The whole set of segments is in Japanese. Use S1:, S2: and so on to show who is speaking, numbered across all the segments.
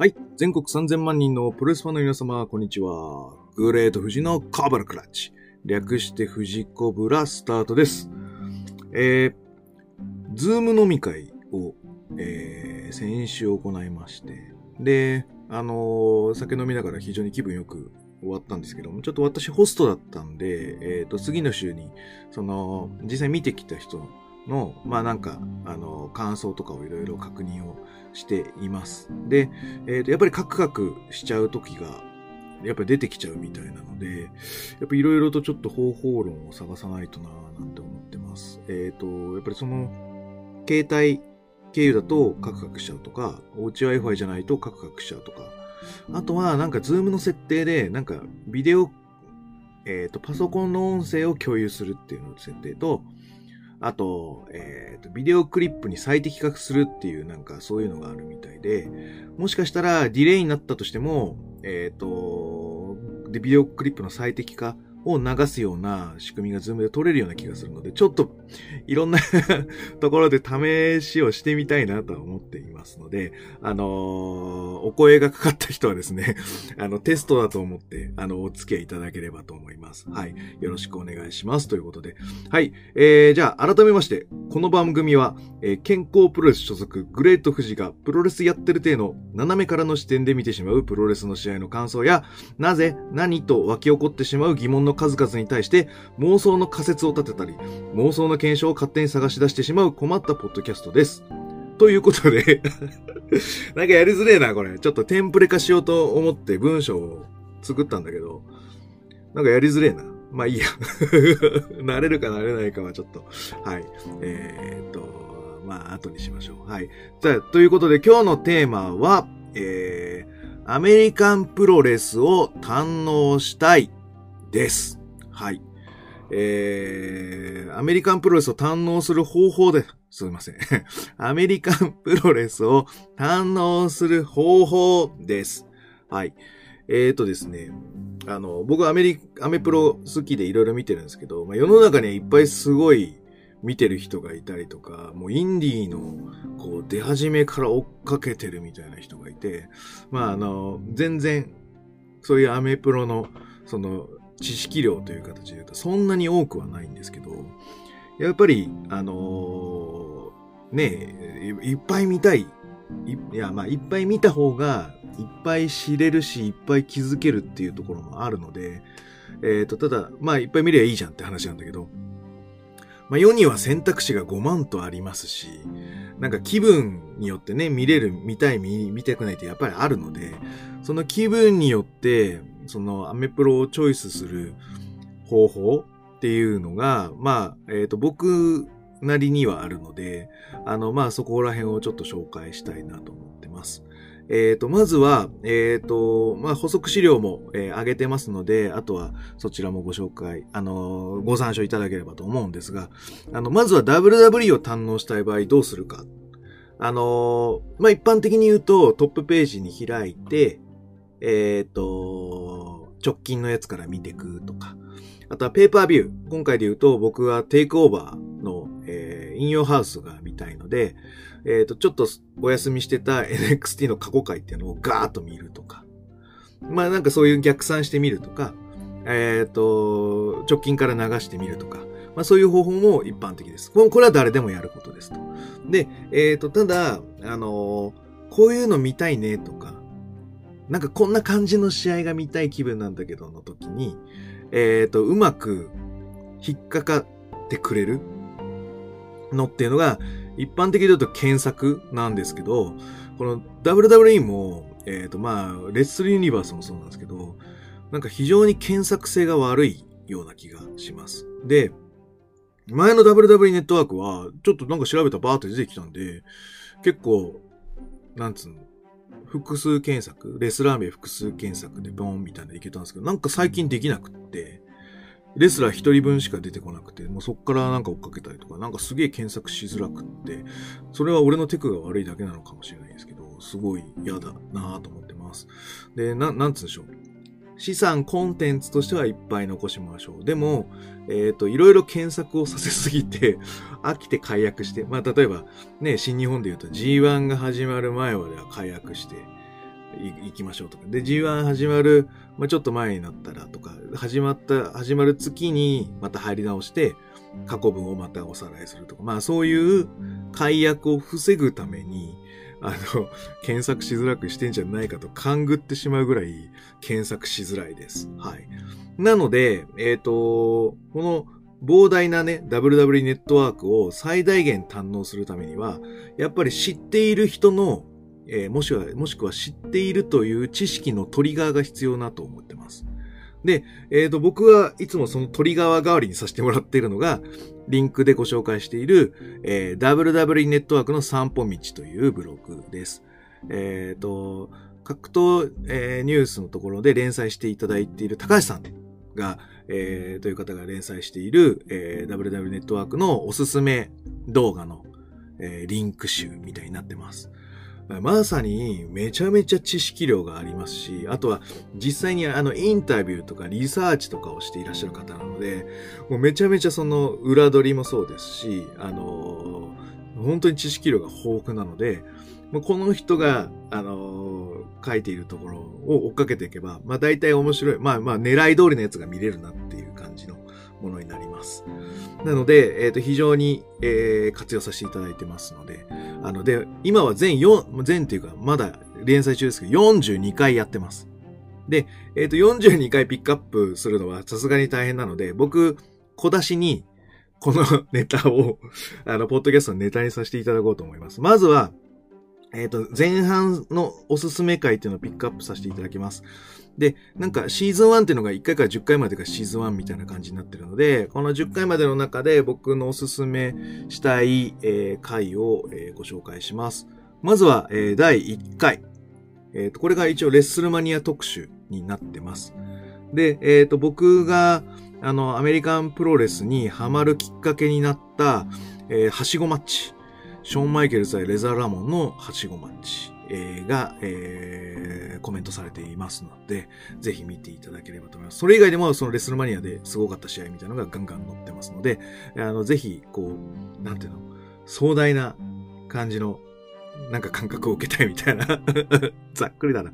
S1: はい。全国3000万人のプロレスファンの皆様、こんにちは。グレート富士のコブラクラッチ。略して富士コブラスタートです。えー、 Zoom 飲み会を、えー、先週行いまして、で、あのー酒飲みながら非常に気分よく終わったんですけども、ちょっと私ホストだったんで、えっ、と、次の週に、その、実際見てきた人の、まあなんか、あの、感想とかをいろいろ確認をしています。で、えっ、と、やっぱりカクカクしちゃう時が、やっぱり出てきちゃうみたいなので、やっぱいろいろとちょっと方法論を探さないとなぁなんて思ってます。えっ、と、やっぱりその、携帯経由だとカクカクしちゃうとか、おうち Wi-Fi じゃないとカクカクしちゃうとか、あとはなんかズームの設定で、なんかビデオ、えっ、と、パソコンの音声を共有するっていうの設定と、あと、えっ、と、ビデオクリップに最適化するっていうなんかそういうのがあるみたいで、もしかしたらディレイになったとしても、えっ、と、で、ビデオクリップの最適化を流すような仕組みが Zoom で取れるような気がするので、ちょっと いろんな ところで試しをしてみたいなとは思っていますので、あのーお声がかかった人はですね、あの、テストだと思って、あの、お付き合いいただければと思います。はい。よろしくお願いします。ということで。はい。えー、じゃあ、改めまして、この番組は、えー健康プロレス所属、グレート富士がプロレスやってる体の斜めからの視点で見てしまうプロレスの試合の感想や、なぜ、何と湧き起こってしまう疑問の数々に対して、妄想の仮説を立てたり、妄想の検証を勝手に探し出してしまう困ったポッドキャストです。ということで、なんかやりづれえな、これ。ちょっとテンプレ化しようと思って文章を作ったんだけど、なんかやりづれえな。まあいいや。慣れるか慣れないかはちょっと、はい。えーっと、まあ後にしましょう。はい。じゃあ、ということで今日のテーマは、えー、アメリカンプロレスを堪能したいです。はい。えー、アメリカンプロレスを堪能する方法で、すみません。アメリカンプロレスを堪能する方法です。はい。えーとですね。あの、僕アメリ、アメプロ好きでいろいろ見てるんですけど、まあ、世の中にはいっぱいすごい見てる人がいたりとか、もうインディーのこう出始めから追っかけてるみたいな人がいて、まああの、全然そういうアメプロのその知識量という形で言うとそんなに多くはないんですけど、やっぱり、あのーねえ、いっぱい見たい。いいや、まあ、いっぱい見た方が、いっぱい知れるし、いっぱい気づけるっていうところもあるので、えっ、と、ただ、まあ、いっぱい見ればいいじゃんって話なんだけど、まあ、世には選択肢が5万とありますし、なんか気分によってね、見れる、見たい、見、見たくないってやっぱりあるので、その気分によって、そのアメプロをチョイスする方法っていうのが、まあ、えっ、と、僕なりにはあるので、あの、まあ、そこら辺をちょっと紹介したいなと思ってます。えっ、と、まずは、えっ、と、まあ、補足資料も、えー上げてますので、あとはそちらもご紹介、あのご参照いただければと思うんですが、あの、まずは WWE を堪能したい場合どうするか。あのまあ、一般的に言うとトップページに開いて、えっ、と、直近のやつから見ていくとか、あとはペーパービュー。今回で言うと僕はテイクオーバーの、えー、引用ハウスが見たいので、えっ、と、ちょっとお休みしてた NXT の過去回っていうのをガーッと見るとか。まあなんかそういう逆算してみるとか、えっ、と、直近から流してみるとか。まあそういう方法も一般的です。これは誰でもやることですと。で、えっ、と、ただ、あのこういうの見たいねとか、なんかこんな感じの試合が見たい気分なんだけどの時に、えっ、と、うまく引っかかってくれる？のっていうのが、一般的に言うと検索なんですけど、この WWE も、えっ、と、まあ、レッスルユニバースもそうなんですけど、なんか非常に検索性が悪いような気がします。で、前の WWE ネットワークは、ちょっとなんか調べたらバーって出てきたんで、結構、なんつうの、複数検索、レスラー名複数検索でボーンみたいなのいけたんですけど、なんか最近できなくって、レスラー一人分しか出てこなくて、もうそっからなんか追っかけたりとか、なんかすげえ検索しづらくって、それは俺のテクが悪いだけなのかもしれないですけど、すごい嫌だなぁと思ってます。で、な、なんつうんでしょう。資産、コンテンツとしてはいっぱい残しましょう。でも、えっ、と、いろいろ検索をさせすぎて、飽きて解約して、まあ、例えば、ね、新日本で言うと G1 が始まる前までは解約して、行きましょうとか。で、G1 始まる、まあ、ちょっと前になったらとか、始まった、始まる月にまた入り直して、過去文をまたおさらいするとか、まあそういう解約を防ぐために、あの、検索しづらくしてんじゃないかと勘ぐってしまうぐらい検索しづらいです。はい。なので、えっ、ー、と、この膨大なね、WW ネットワークを最大限堪能するためには、やっぱり知っている人の、えー、もしくは、もしくは知っているという知識のトリガーが必要なと思ってます。で、えっ、ー、と、僕はいつもそのトリガー代わりにさせてもらっているのが、リンクでご紹介している、えー、WW ネットワークの散歩道というブログです。えっ、ー、と、格闘、えー、ニュースのところで連載していただいている高橋さんが、えー、という方が連載している、えー、WW ネットワークのおすすめ動画の、えー、リンク集みたいになってます。まさにめちゃめちゃ知識量がありますし、あとは実際にあのインタビューとかリサーチとかをしていらっしゃる方なので、もうめちゃめちゃその裏取りもそうですし、あのー、本当に知識量が豊富なので、この人が、あのー、書いているところを追っかけていけば、まあ大体面白い、まあまあ狙い通りのやつが見れるなっていう感じのものになります。なので、えっ、ー、と、非常に、えー、活用させていただいてますので、あの、で、今は全4、全っていうか、まだ連載中ですけど、42回やってます。で、えっ、ー、と、42回ピックアップするのはさすがに大変なので、僕、小出しに、この ネタを、あの、ポッドキャストのネタにさせていただこうと思います。まずは、えっ、ー、と、前半のおすすめ回っていうのをピックアップさせていただきます。で、なんかシーズン1っていうのが1回から10回までがシーズン1みたいな感じになってるので、この10回までの中で僕のおすすめしたい、えー、回を、えー、ご紹介します。まずは、えー、第1回。えっ、と、これが一応レッスルマニア特集になってます。で、えっ、と、僕が、あの、アメリカンプロレスにハマるきっかけになった、えー、はしごマッチ。ショーン・マイケルズ対レザー・ラモンのはしごマッチ。えー、が、えー、コメントされていますので、ぜひ見ていただければと思います。それ以外でも、そのレスルマニアですごかった試合みたいなのがガンガン載ってますので、あの、ぜひ、こう、なんていうの、壮大な感じの、なんか感覚を受けたいみたいな ざっくりだな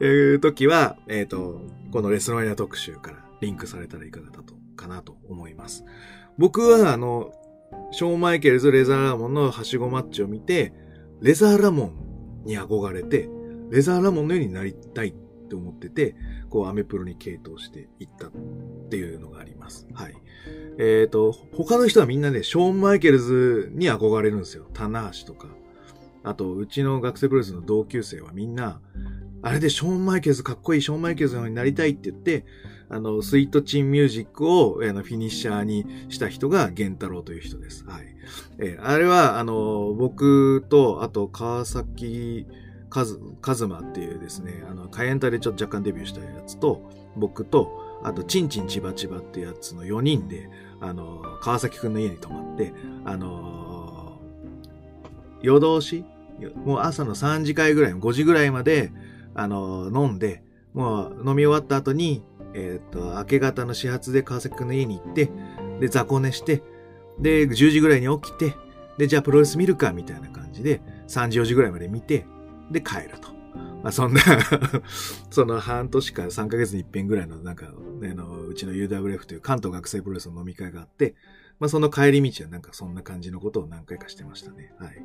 S1: えー、時は、えっ、ー、と、このレスルマニア特集からリンクされたらいかがだと、かなと思います。僕は、あの、ショー・マイケルズ・レザー・ラモンのはしごマッチを見て、レザー・ラモンに憧れて、レザーラモンのようになりたいって思ってて、こうアメプロに傾倒していったっていうのがあります。はい。えっ、ー、と、他の人はみんなね、ショーン・マイケルズに憧れるんですよ。棚橋とか。あと、うちの学生プロレスの同級生はみんな、あれでショーン・マイケルズかっこいいショーン・マイケルズのようになりたいって言って、あの、スイートチンミュージックを、あの、フィニッシャーにした人が、ゲンタロウという人です。はい。えー、あれは、あの、僕と、あと、川崎、カズ、カズマっていうですね、あの、カエンタでちょっと若干デビューしたやつと、僕と、あと、チンチンチバチバってやつの4人で、あの、川崎くんの家に泊まって、あの、夜通しもう朝の3時間ぐらい、5時ぐらいまで、あの、飲んで、もう飲み終わった後に、えっ、ー、と、明け方の始発で川崎くんの家に行って、で、雑魚寝して、で、10時ぐらいに起きて、で、じゃあプロレス見るか、みたいな感じで、3時4時ぐらいまで見て、で、帰ると。まあ、そんな その半年から3ヶ月に一遍ぐらいの、なんか、ね、の、うちの UWF という関東学生プロレスの飲み会があって、まあ、その帰り道はなんかそんな感じのことを何回かしてましたね。はい。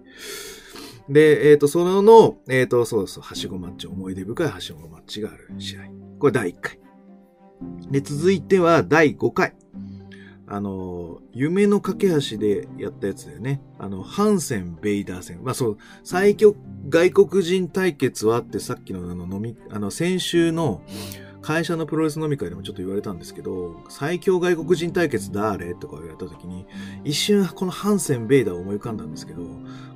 S1: で、えっ、ー、と、その、えっ、ー、と、そうそう、はしごマッチ、思い出深いはしごマッチがある試合。これ第1回。で、続いては第5回。あの、夢の架け橋でやったやつだよね。あの、ハンセン・ベイダー戦。まあそう、最強外国人対決はってさっきのあの飲み、あの、先週の会社のプロレス飲み会でもちょっと言われたんですけど、最強外国人対決誰とか言われた時に、一瞬このハンセン・ベイダーを思い浮かんだんですけど、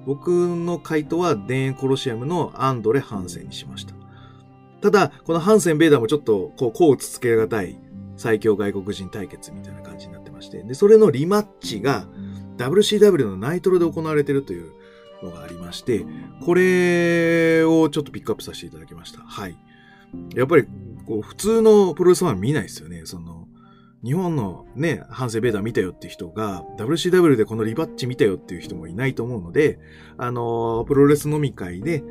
S1: 僕の回答は田園コロシアムのアンドレ・ハンセンにしました。ただ、このハンセン・ベイダーもちょっと、こう、こうつつけがたい最強外国人対決みたいな感じになってまして、で、それのリマッチが WCW のナイトロで行われているというのがありまして、これをちょっとピックアップさせていただきました。はい。やっぱり、こう、普通のプロレスファン見ないですよね。その、日本のね、ハンセンベーダー見たよって人が、WCW でこのリバッチ見たよっていう人もいないと思うので、あの、プロレス飲み会で、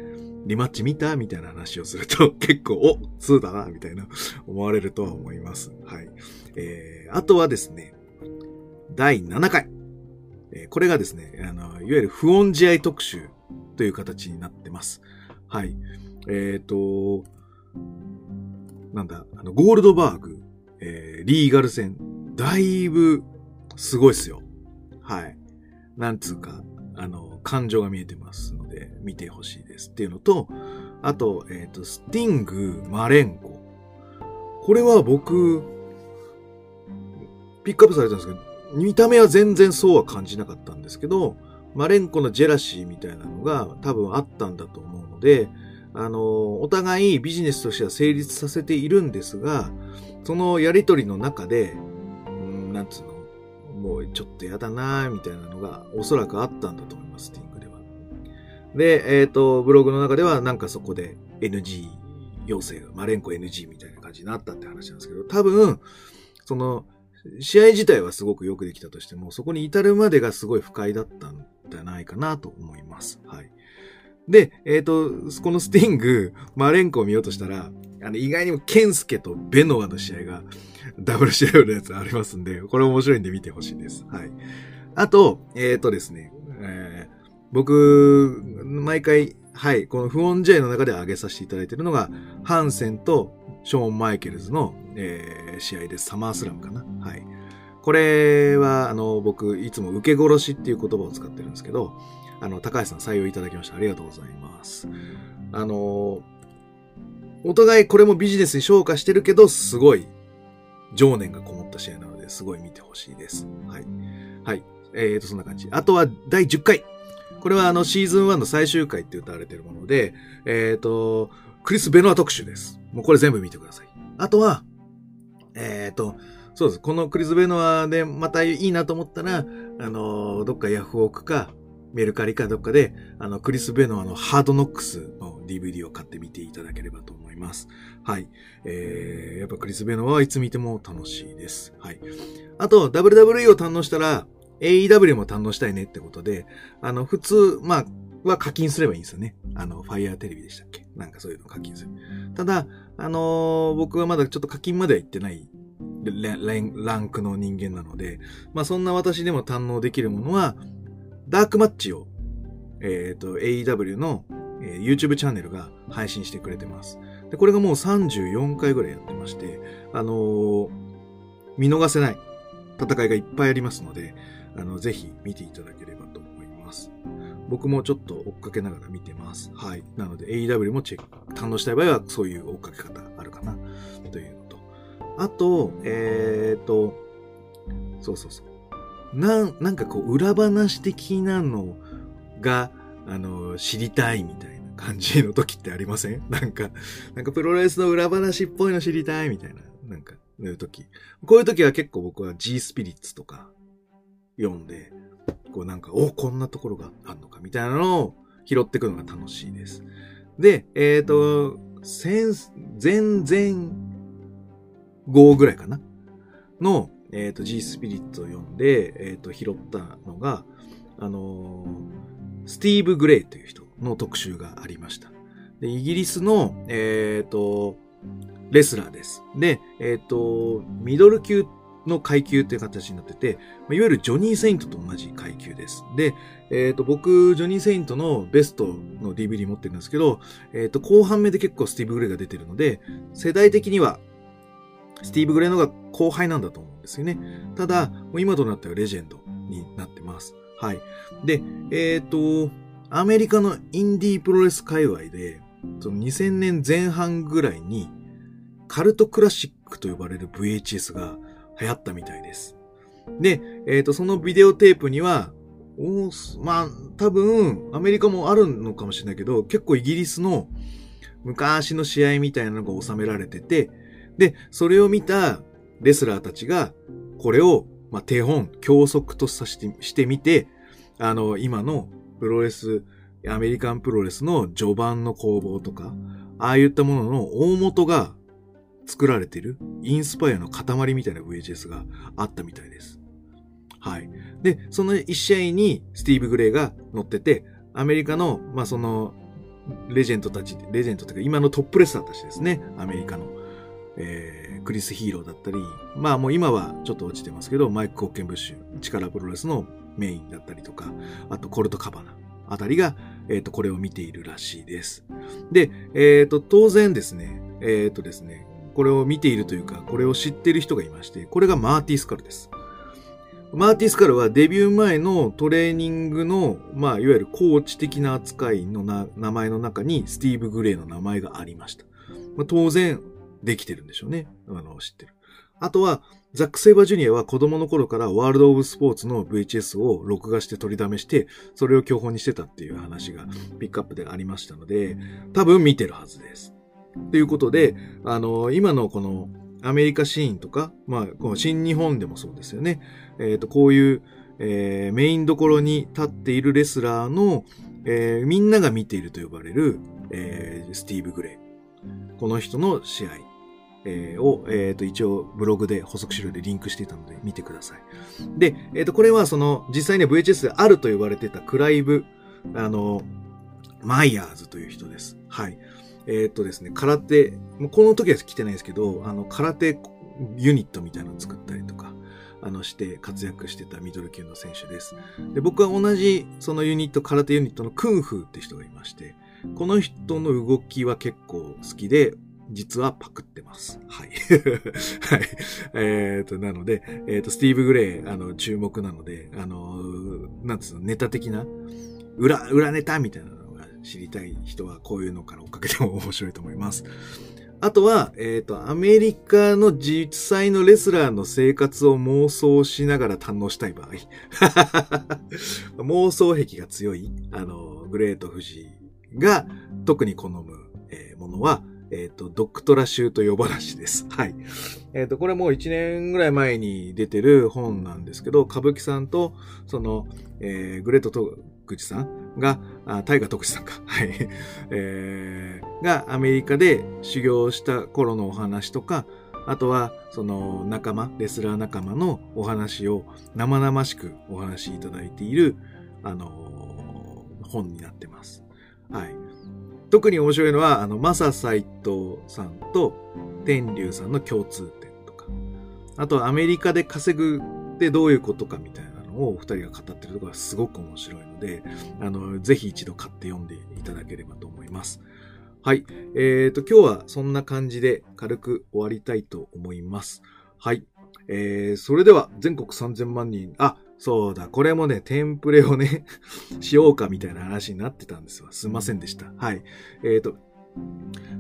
S1: リマッチ見た？みたいな話をすると、結構、お、2だな、みたいな思われるとは思います。はい。えー、あとはですね、第7回。えー、これがですね、あの、いわゆる不穏試合特集という形になってます。はい。えっ、ー、と、なんだ、あの、ゴールドバーグ、えー、リーガル戦、だいぶ、すごいっすよ。はい。なんつうか、あの、感情が見えてます、見てほしいですっていうのと、あと、えっ、ー、と、スティング、マレンコ。これは僕、ピックアップされたんですけど、見た目は全然そうは感じなかったんですけど、マレンコのジェラシーみたいなのが多分あったんだと思うので、あの、お互いビジネスとしては成立させているんですが、そのやりとりの中で、うん、なんつうの、もうちょっとやだなみたいなのがおそらくあったんだと思います、で。えっ、ー、と、ブログの中ではなんかそこで NG 要請が、マレンコ NG みたいな感じになったって話なんですけど、多分、その、試合自体はすごくよくできたとしても、そこに至るまでがすごい不快だったんじゃないかなと思います。はい。で、えっ、ー、と、このスティング、マレンコを見ようとしたら、あの、意外にもケンスケとベノアの試合が、ダブル試合のやつありますんで、これ面白いんで見てほしいです。はい。あと、えっ、ー、とですね、えー、僕、毎回、はい、この不穏試合の中で挙げさせていただいているのが、ハンセンとショーン・マイケルズの、えー、試合です。サマースラムかな。はい。これは、あの、僕、いつも受け殺しっていう言葉を使ってるんですけど、あの、高橋さん採用いただきました。ありがとうございます。あの、お互いこれもビジネスに昇華してるけど、すごい情念がこもった試合なので、すごい見てほしいです。はい。はい。えーと、そんな感じ。あとは第10回。これはあのシーズン1の最終回って歌われてるもので、えっ、ー、と、クリス・ベノア特集です。もうこれ全部見てください。あとは、えっ、ー、と、そうです。このクリス・ベノアでまたいいなと思ったら、あの、どっかヤフオクか、メルカリかどっかで、あの、クリス・ベノアのハードノックスの DVD を買ってみていただければと思います。はい。えー、やっぱクリス・ベノアはいつ見ても楽しいです。はい。あと、WWE を堪能したら、AEW も堪能したいねってことで、あの、普通、まあ、は課金すればいいんですよね。あの、ファイヤーテレビでしたっけ？なんかそういうの課金する。ただ、あのー、僕はまだちょっと課金までは行ってないランクの人間なので、まあそんな私でも堪能できるものは、ダークマッチを、えっ、ー、と、AEW の、えー、YouTube チャンネルが配信してくれてます。で、これがもう34回ぐらいやってまして、あのー、見逃せない戦いがいっぱいありますので、あの、ぜひ見ていただければと思います。僕もちょっと追っかけながら見てます。はい。なので AEW もチェック、堪能したい場合はそういう追っかけ方あるかな、というのと。あと、えっ、ー、と、そうそうそう。なん、なんかこう、裏話的なのが、あの、知りたいみたいな感じの時ってありません？なんか、なんかプロレスの裏話っぽいの知りたいみたいな、なんか、いう時。こういう時は結構僕は G スピリッツとか読んで、こうなんか、おこんなところがあるのかみたいなのを拾っていくのが楽しいです。で、えっ、ー、と、前、前前後ぐらいかな？の、えっ、ー、と、G スピリッツを読んで、えっ、ー、と、拾ったのが、あの、スティーブ・グレイという人の特集がありました。で、イギリスの、えっ、と、レスラーです。で、えっ、と、ミドル級っの階級っていう形になってて、いわゆるジョニー・セイントと同じ階級です。で、えっ、と、僕、ジョニー・セイントのベストの DVD 持ってるんですけど、えっ、と、後半目で結構スティーブ・グレイが出てるので、世代的にはスティーブ・グレイのが後輩なんだと思うんですよね。ただ、もう今となってはレジェンドになってます。はい。で、えっ、ー、と、アメリカのインディープロレス界隈で、その2000年前半ぐらいに、カルトクラシックと呼ばれる VHS が流行ったみたいです。で、えっ、ー、と、そのビデオテープには、おまあ、多分、アメリカもあるのかもしれないけど、結構イギリスの昔の試合みたいなのが収められてて、で、それを見たレスラーたちが、これを、まあ、手本、教則とさして、してみて、あの、今のプロレス、アメリカンプロレスの序盤の攻防とか、ああいったものの大元が作られているインスパイアの塊みたいな VHS があったみたいです。はい。で、その一試合にスティーブ・グレイが乗ってて、アメリカの、まあ、その、レジェンドたち、レジェンドというか今のトップレスラーたちですね。アメリカの。えー、クリス・ヒーローだったり、まあもう今はちょっと落ちてますけど、マイク・コッケンブッシュ、力プロレスのメインだったりとか、あとコルト・カバナあたりが、えっ、ー、と、これを見ているらしいです。で、えっ、ー、と、当然ですね、えっ、とですね、これを見ているというか、これを知っている人がいまして、これがマーティ・スカルです。マーティ・スカルはデビュー前のトレーニングの、まあ、いわゆるコーチ的な扱いのな名前の中に、スティーブ・グレイの名前がありました。まあ、当然、できてるんでしょうね。あの、知ってる。あとは、ザック・セイバージュニアは子供の頃からワールド・オブ・スポーツの VHS を録画して取りだめして、それを教本にしてたっていう話がピックアップでありましたので、多分見てるはずです。ということで、あの、今のこのアメリカシーンとか、まあ、この新日本でもそうですよね。えっ、ー、と、こういう、えー、メインどころに立っているレスラーの、えー、みんなが見ていると呼ばれる、えー、スティーブ・グレイ。この人の試合。えー、を、えっ、ー、と、一応ブログで補足資料でリンクしていたので見てください。で、えっ、と、これはその、実際に VHS であると言われてたクライブ、あの、マイヤーズという人です。はい。えっ、とですね、空手、もうこの時は来てないですけど、あの、空手ユニットみたいなのを作ったりとか、あの、して活躍してたミドル級の選手です。で、僕は同じそのユニット、空手ユニットのクンフーって人がいまして、この人の動きは結構好きで、実はパクってます。はい。はい。えっ、ー、と、なので、えっ、ー、と、スティーブ・グレイ、あの、注目なので、あの、なんつうの、ネタ的な、裏、裏ネタみたいな知りたい人は、こういうのから追っかけても面白いと思います。あとは、えっ、ー、と、アメリカの実際のレスラーの生活を妄想しながら堪能したい場合。妄想癖が強い、あの、グレート富士が特に好む、えー、ものは、えっ、ー、と、ドクトラシュート呼ばなしです。はい。えっ、ー、と、これもう1年ぐらい前に出てる本なんですけど、歌舞伎さんと、その、えー、グレートトグチさんが、あ、タイガトクチさんか。はい。えー、がアメリカで修行した頃のお話とか、あとは、その仲間、レスラー仲間のお話を生々しくお話しいただいている、あのー、本になってます。はい。特に面白いのは、あの、マサ斎藤さんと天竜さんの共通点とか、あとはアメリカで稼ぐってどういうことかみたいなをお二人が語ってるところがすごく面白いので、あの、ぜひ一度買って読んでいただければと思います。はい。えっ、ー、と、今日はそんな感じで軽く終わりたいと思います。はい。えー、それでは全国3000万人、あ、そうだ、これもね、テンプレをね しようかみたいな話になってたんですわ。すいませんでした。はい。えっ、ー、と、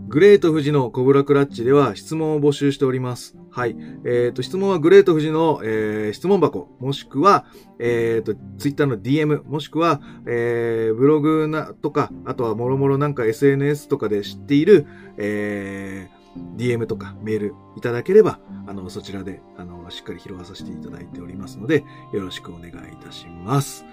S1: グレート富士のコブラクラッチでは質問を募集しております。はい。えっ、ー、と、質問はグレート富士の、えー、質問箱、もしくは、えっ、ー、と、ツイッターの DM、もしくは、えー、ブログな、とか、あとはもろもろなんか SNS とかで知っている、えー、DM とかメールいただければ、あの、そちらで、あの、しっかり拾わさせていただいておりますので、よろしくお願いいたします。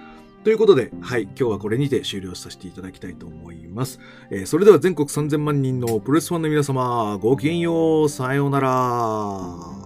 S1: ということで、はい、今日はこれにて終了させていただきたいと思います。えー、それでは全国3000万人のプロレスファンの皆様、ごきげんよう、さようなら。